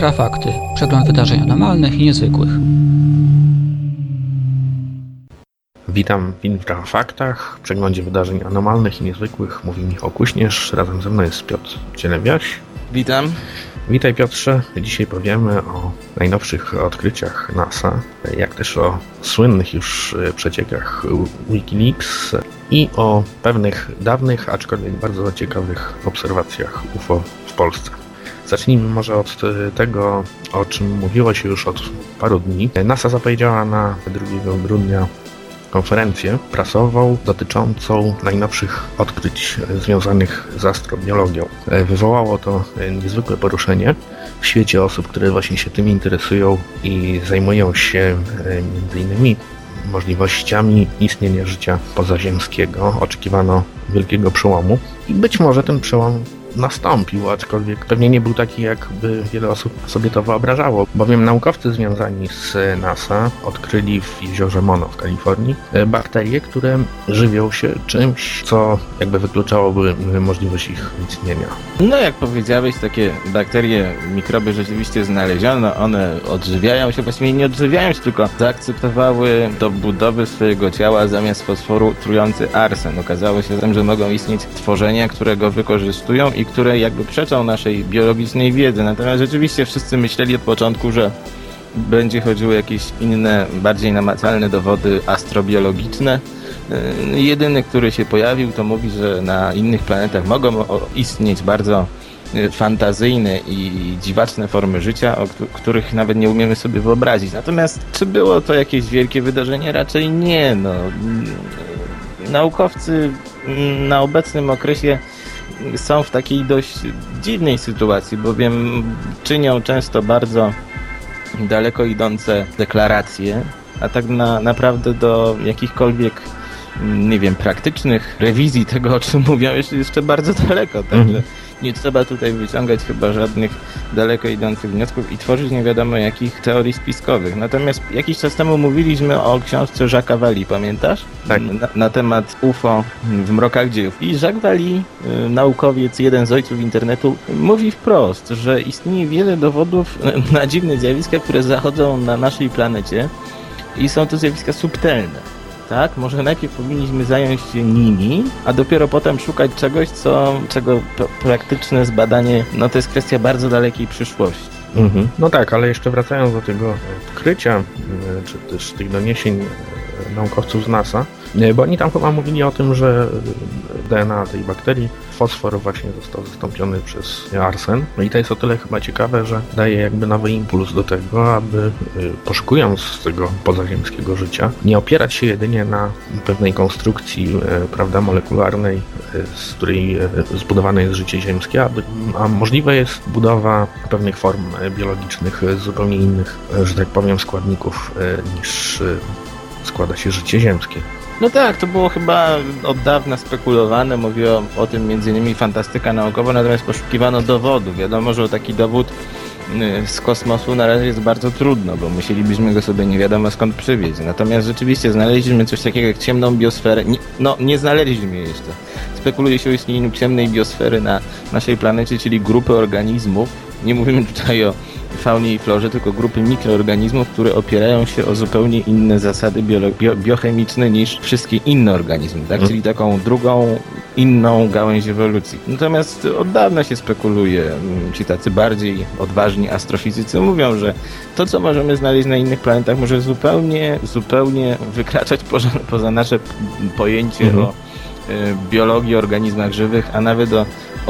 Infrafakty. Przegląd wydarzeń anormalnych i niezwykłych. Witam w Infrafaktach, w przeglądzie wydarzeń anormalnych i niezwykłych. Mówi Michał Kuśnierz, razem ze mną jest Piotr Cielebiaś. Witam. Witaj Piotrze. Dzisiaj powiemy o najnowszych odkryciach NASA, jak też o słynnych już przeciekach Wikileaks i o pewnych dawnych, aczkolwiek bardzo ciekawych obserwacjach UFO w Polsce. Zacznijmy może od tego, o czym mówiło się już od paru dni. NASA zapowiedziała na 2 grudnia konferencję prasową dotyczącą najnowszych odkryć związanych z astrobiologią. Wywołało to niezwykłe poruszenie w świecie osób, które właśnie się tym interesują i zajmują się m.in. możliwościami istnienia życia pozaziemskiego. Oczekiwano wielkiego przełomu i być może ten przełom nastąpił, aczkolwiek pewnie nie był taki, jakby wiele osób sobie to wyobrażało, bowiem naukowcy związani z NASA odkryli w jeziorze Mono w Kalifornii bakterie, które żywią się czymś, co jakby wykluczałoby możliwość ich istnienia. No jak powiedziałeś, takie bakterie, mikroby rzeczywiście znaleziono, one odżywiają się, właściwie nie odżywiają się, tylko zaakceptowały do budowy swojego ciała zamiast fosforu trujący arsen. Okazało się, że mogą istnieć tworzenia, które go wykorzystują i które jakby przeczą naszej biologicznej wiedzy. Natomiast rzeczywiście wszyscy myśleli od początku, że będzie chodziło o jakieś inne, bardziej namacalne dowody astrobiologiczne. Jedyny, który się pojawił, to mówi, że na innych planetach mogą istnieć bardzo fantazyjne i dziwaczne formy życia, o których nawet nie umiemy sobie wyobrazić. Natomiast czy było to jakieś wielkie wydarzenie? Raczej nie. No. Naukowcy na obecnym okresie są w takiej dość dziwnej sytuacji, bowiem czynią często bardzo daleko idące deklaracje, a tak na, naprawdę do jakichkolwiek, nie wiem, praktycznych rewizji tego, o czym mówią, jest jeszcze bardzo daleko. Także mm. Nie trzeba tutaj wyciągać chyba żadnych daleko idących wniosków i tworzyć nie wiadomo jakich teorii spiskowych. Natomiast jakiś czas temu mówiliśmy o książce Jacques'a Wali, pamiętasz? Tak. Na, na, temat UFO w mrokach dziejów. I Jacques Wali, naukowiec, jeden z ojców internetu, mówi wprost, że istnieje wiele dowodów na dziwne zjawiska, które zachodzą na naszej planecie i są to zjawiska subtelne tak? Może najpierw powinniśmy zająć się nimi, a dopiero potem szukać czegoś, co, czego praktyczne zbadanie, no to jest kwestia bardzo dalekiej przyszłości. Mhm. No tak, ale jeszcze wracając do tego odkrycia, czy też tych doniesień naukowców z NASA, bo oni tam chyba mówili o tym, że DNA tej bakterii, fosfor właśnie został zastąpiony przez arsen. No i to jest o tyle chyba ciekawe, że daje jakby nowy impuls do tego, aby poszukując tego pozaziemskiego życia, nie opierać się jedynie na pewnej konstrukcji, prawda, molekularnej, z której zbudowane jest życie ziemskie, aby, a możliwe jest budowa pewnych form biologicznych z zupełnie innych, że tak powiem, składników niż składa się życie ziemskie. No tak, to było chyba od dawna spekulowane, mówiło o tym innymi fantastyka naukowa, natomiast poszukiwano dowodu. Wiadomo, że taki dowód z kosmosu na razie jest bardzo trudno, bo musielibyśmy go sobie nie wiadomo skąd przywieźć. Natomiast rzeczywiście znaleźliśmy coś takiego jak ciemną biosferę. Nie, no, nie znaleźliśmy jej jeszcze. Spekuluje się o istnieniu ciemnej biosfery na naszej planecie, czyli grupy organizmów. Nie mówimy tutaj o faunie i florze, tylko grupy mikroorganizmów, które opierają się o zupełnie inne zasady bio biochemiczne niż wszystkie inne organizmy, tak? Czyli taką drugą, inną gałęź ewolucji. Natomiast od dawna się spekuluje, ci tacy bardziej odważni astrofizycy mówią, że to, co możemy znaleźć na innych planetach, może zupełnie, zupełnie wykraczać poza, poza nasze pojęcie mhm. o biologii, organizmach żywych, a nawet o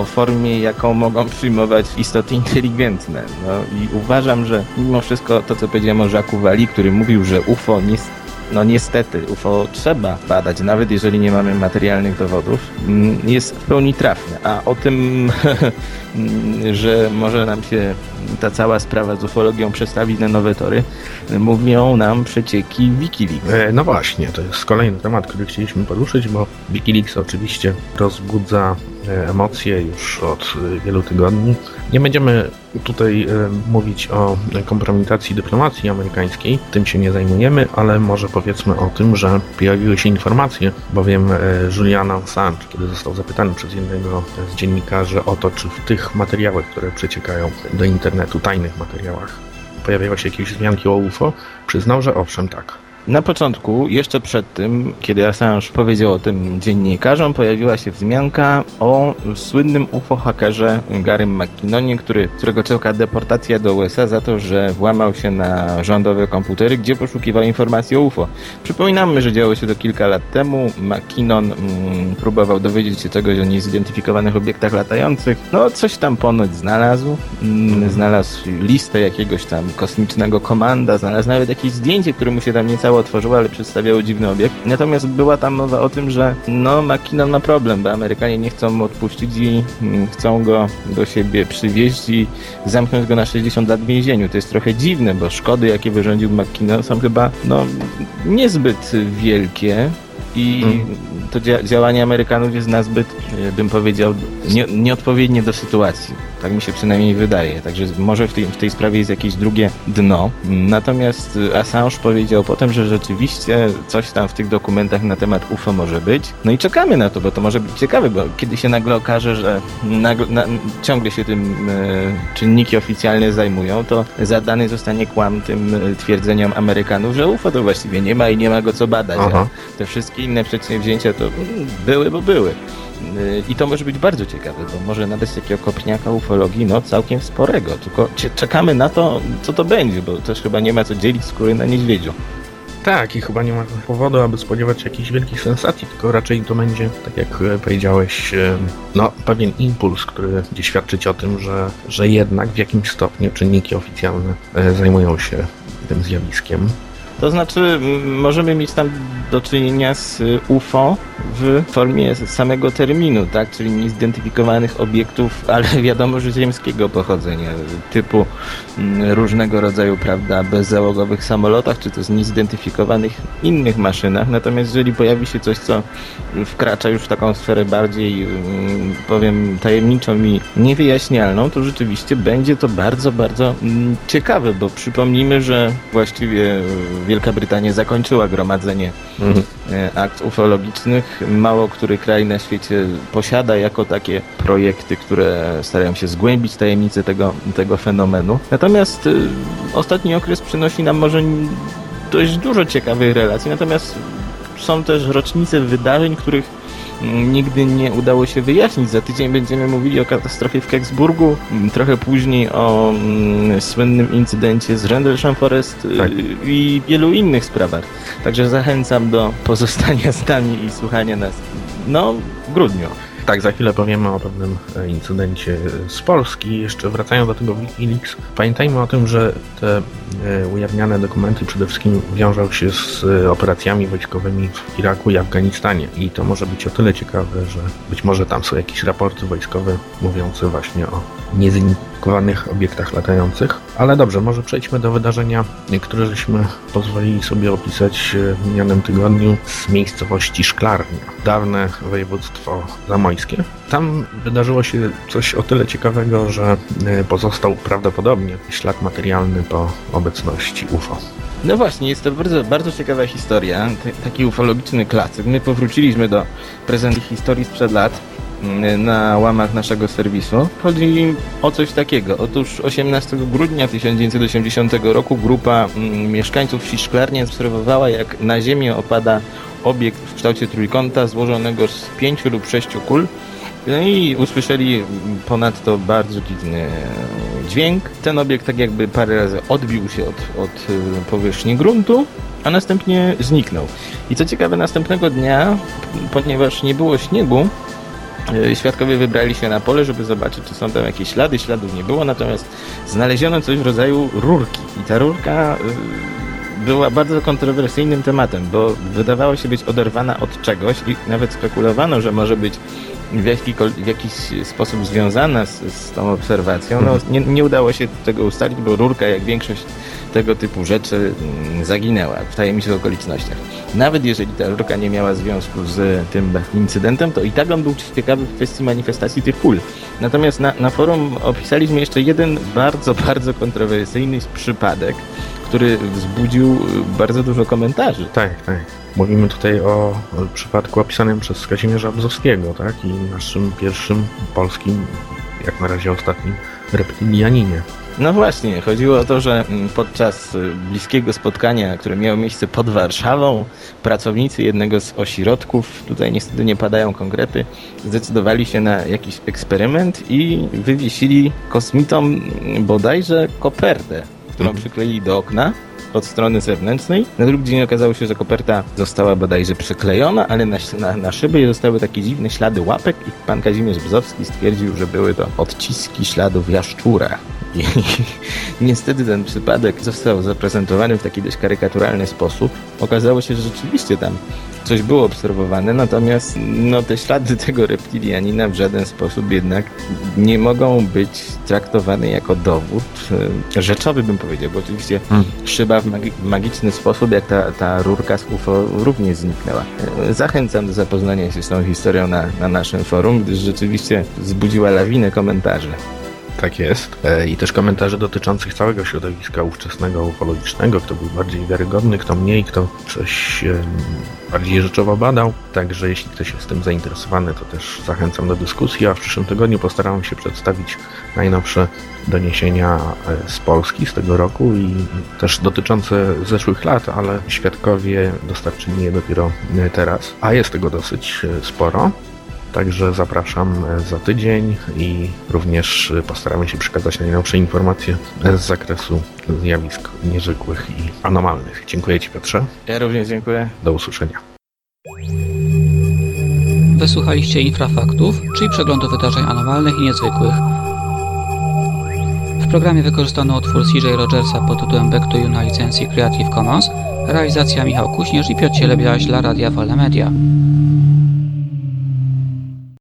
o formie, jaką mogą przyjmować istoty inteligentne. No i uważam, że mimo wszystko to, co powiedziałem o Jacques Wali, który mówił, że UFO nie, no niestety UFO trzeba badać, nawet jeżeli nie mamy materialnych dowodów, mm, jest w pełni trafne. A o tym, że może nam się ta cała sprawa z ufologią przestawić na nowe tory, mówią nam przecieki Wikileaks. E, no właśnie, to jest kolejny temat, który chcieliśmy poruszyć, bo Wikileaks oczywiście rozbudza emocje już od e, wielu tygodni. Nie będziemy tutaj mówić o kompromitacji dyplomacji amerykańskiej, tym się nie zajmujemy, ale może powiedzmy o tym, że pojawiły się informacje, bowiem Julian Assange, kiedy został zapytany przez jednego z dziennikarzy o to, czy w tych materiałach, które przeciekają do internetu, tajnych materiałach, pojawiały się jakieś wzmianki o UFO, przyznał, że owszem, tak. Na początku, jeszcze przed tym, kiedy Assange powiedział o tym dziennikarzom, pojawiła się wzmianka o słynnym UFO-hakerze Garym McKinnonie, który, którego czeka deportacja do USA za to, że włamał się na rządowe komputery, gdzie poszukiwał informacji o UFO. Przypominamy, że działo się to kilka lat temu. McKinnon mm, próbował dowiedzieć się czegoś o niezidentyfikowanych obiektach latających. No, coś tam ponoć znalazł. Mm, znalazł listę jakiegoś tam kosmicznego komanda, znalazł nawet jakieś zdjęcie, które mu się tam niecało otworzyło, ale przedstawiało dziwny obiekt. Natomiast była tam mowa o tym, że no McKinnon ma problem, bo Amerykanie nie chcą mu odpuścić i mm, chcą go do siebie przywieźć i zamknąć go na 60 lat w więzieniu. To jest trochę dziwne, bo szkody, jakie wyrządził McKinnon są chyba no, niezbyt wielkie i hmm. to dzia działanie Amerykanów jest nazbyt, e, bym powiedział, nie, nieodpowiednie do sytuacji. Tak mi się przynajmniej wydaje. Także może w tej, w tej sprawie jest jakieś drugie dno. Natomiast Assange powiedział potem, że rzeczywiście coś tam w tych dokumentach na temat UFO może być. No i czekamy na to, bo to może być ciekawe, bo kiedy się nagle okaże, że nagle, na, ciągle się tym e, czynniki oficjalne zajmują, to zadany zostanie kłam tym e, twierdzeniom Amerykanów, że UFO to właściwie nie ma i nie ma go co badać. te wszystkie inne przedsięwzięcia to były, bo były. Y, I to może być bardzo ciekawe, bo może nadać takiego kopniaka ufologii, no całkiem sporego. Tylko czekamy na to, co to będzie, bo też chyba nie ma co dzielić skóry na niedźwiedziu. Tak, i chyba nie ma powodu, aby spodziewać się jakichś wielkich sensacji, tylko raczej to będzie, tak jak powiedziałeś, y, no, pewien impuls, który będzie świadczyć o tym, że, że jednak w jakimś stopniu czynniki oficjalne y, zajmują się tym zjawiskiem. To znaczy, możemy mieć tam do czynienia z y, UFO w formie samego terminu, tak? Czyli niezidentyfikowanych obiektów, ale wiadomo, że ziemskiego pochodzenia, typu różnego rodzaju, prawda, bezzałogowych samolotach, czy z niezidentyfikowanych innych maszynach. Natomiast jeżeli pojawi się coś, co wkracza już w taką sferę bardziej, powiem, tajemniczą i niewyjaśnialną, to rzeczywiście będzie to bardzo, bardzo ciekawe, bo przypomnijmy, że właściwie Wielka Brytania zakończyła gromadzenie mhm. akt ufologicznych. Mało który kraj na świecie posiada jako takie projekty, które starają się zgłębić tajemnicę tego, tego fenomenu. Natomiast y, ostatni okres przynosi nam może dość dużo ciekawych relacji, natomiast są też rocznice wydarzeń, których nigdy nie udało się wyjaśnić. Za tydzień będziemy mówili o katastrofie w Keksburgu, mm, trochę później o mm, słynnym incydencie z Rendlesham Forest y, tak. i wielu innych sprawach. Także zachęcam do pozostania z nami i słuchania nas no, w grudniu. Tak, za chwilę powiemy o pewnym e, incydencie z Polski. Jeszcze wracając do tego Wikileaks, pamiętajmy o tym, że te e, ujawniane dokumenty przede wszystkim wiążą się z e, operacjami wojskowymi w Iraku i Afganistanie. I to może być o tyle ciekawe, że być może tam są jakieś raporty wojskowe mówiące właśnie o niezidentyfikowanych obiektach latających. Ale dobrze, może przejdźmy do wydarzenia, które żeśmy pozwolili sobie opisać w minionym tygodniu z miejscowości Szklarnia. Dawne województwo zamojskie. Tam wydarzyło się coś o tyle ciekawego, że e, pozostał prawdopodobnie ślad materialny po obecności UFO. No właśnie, jest to bardzo, bardzo ciekawa historia, taki ufologiczny klasyk. My powróciliśmy do prezentu historii sprzed lat na łamach naszego serwisu. Chodzi o coś takiego. Otóż 18 grudnia 1980 roku grupa mm, mieszkańców wsi Szklarnie obserwowała jak na ziemię opada obiekt w kształcie trójkąta złożonego z pięciu lub sześciu kul. No i usłyszeli ponadto bardzo dziwny dźwięk. Ten obiekt tak jakby parę razy odbił się od, od y, powierzchni gruntu, a następnie zniknął. I co ciekawe, następnego dnia, ponieważ nie było śniegu, E, świadkowie wybrali się na pole, żeby zobaczyć, czy są tam jakieś ślady. Śladów nie było, natomiast znaleziono coś w rodzaju rurki. I ta rurka e, była bardzo kontrowersyjnym tematem, bo wydawało się być oderwana od czegoś i nawet spekulowano, że może być w, w jakiś sposób związana z, z tą obserwacją. No, nie, nie, udało się tego ustalić, bo rurka, jak większość tego typu rzeczy mm, zaginęła w tajemniczych okolicznościach. Nawet jeżeli ta rurka nie miała związku z tym incydentem, to i tak on był ciekawy w kwestii manifestacji tych kul. Natomiast na, na forum opisaliśmy jeszcze jeden bardzo, bardzo kontrowersyjny przypadek, który wzbudził y, bardzo dużo komentarzy. Tak, tak. Mówimy tutaj o przypadku opisanym przez Kazimierza Bzowskiego, tak? I naszym pierwszym polskim, jak na razie ostatnim, reptilianinie. No właśnie, chodziło o to, że mm, podczas y, bliskiego spotkania, które miało miejsce pod Warszawą, pracownicy jednego z ośrodków, tutaj niestety nie padają konkrety, zdecydowali się na jakiś eksperyment i wywiesili kosmitom bodajże kopertę, którą Mhm. przykleili do okna od strony zewnętrznej. Na drugi dzień okazało się, że koperta została bodajże przyklejona, ale na, na, na zostały takie dziwne ślady łapek i pan Kazimierz Bzowski stwierdził, że były to odciski śladów jaszczura. I niestety ten przypadek został zaprezentowany w taki dość karykaturalny sposób. Okazało się, że rzeczywiście tam coś było obserwowane, natomiast no, te ślady tego reptilianina w żaden sposób jednak nie mogą być traktowane jako dowód e, rzeczowy, bym powiedział, bo oczywiście Hmm. szyba w, magi- magiczny sposób, jak ta, ta rurka z UFO również zniknęła. E, Zachęcam do zapoznania się z tą historią na, na naszym forum, gdyż rzeczywiście wzbudziła lawinę komentarzy. Tak jest. E, I też komentarze dotyczących całego środowiska ówczesnego ufologicznego, kto był bardziej wiarygodny, kto mniej, kto coś bardziej rzeczowo badał. Także jeśli ktoś jest tym zainteresowany, to też zachęcam do dyskusji, a w przyszłym tygodniu postaram się przedstawić najnowsze doniesienia e, z Polski z tego roku i też dotyczące zeszłych lat, ale świadkowie dostarczyli je dopiero e, teraz, a jest tego dosyć sporo. Także zapraszam e, za tydzień i również e, postaramy się przekazać najnowsze informacje z zakresu zjawisk niezwykłych i anomalnych. Dziękuję Ci Piotrze. Ja również dziękuję. Do usłyszenia. Wysłuchaliście infrafaktów, czyli przeglądu wydarzeń anomalnych i niezwykłych. W programie wykorzystano utwór CJ Rogersa pod tytułem Back to You na licencji Creative Commons, realizacja Michał Kuśnierz i Piotr Cielebiaś dla Radia Wolne Media.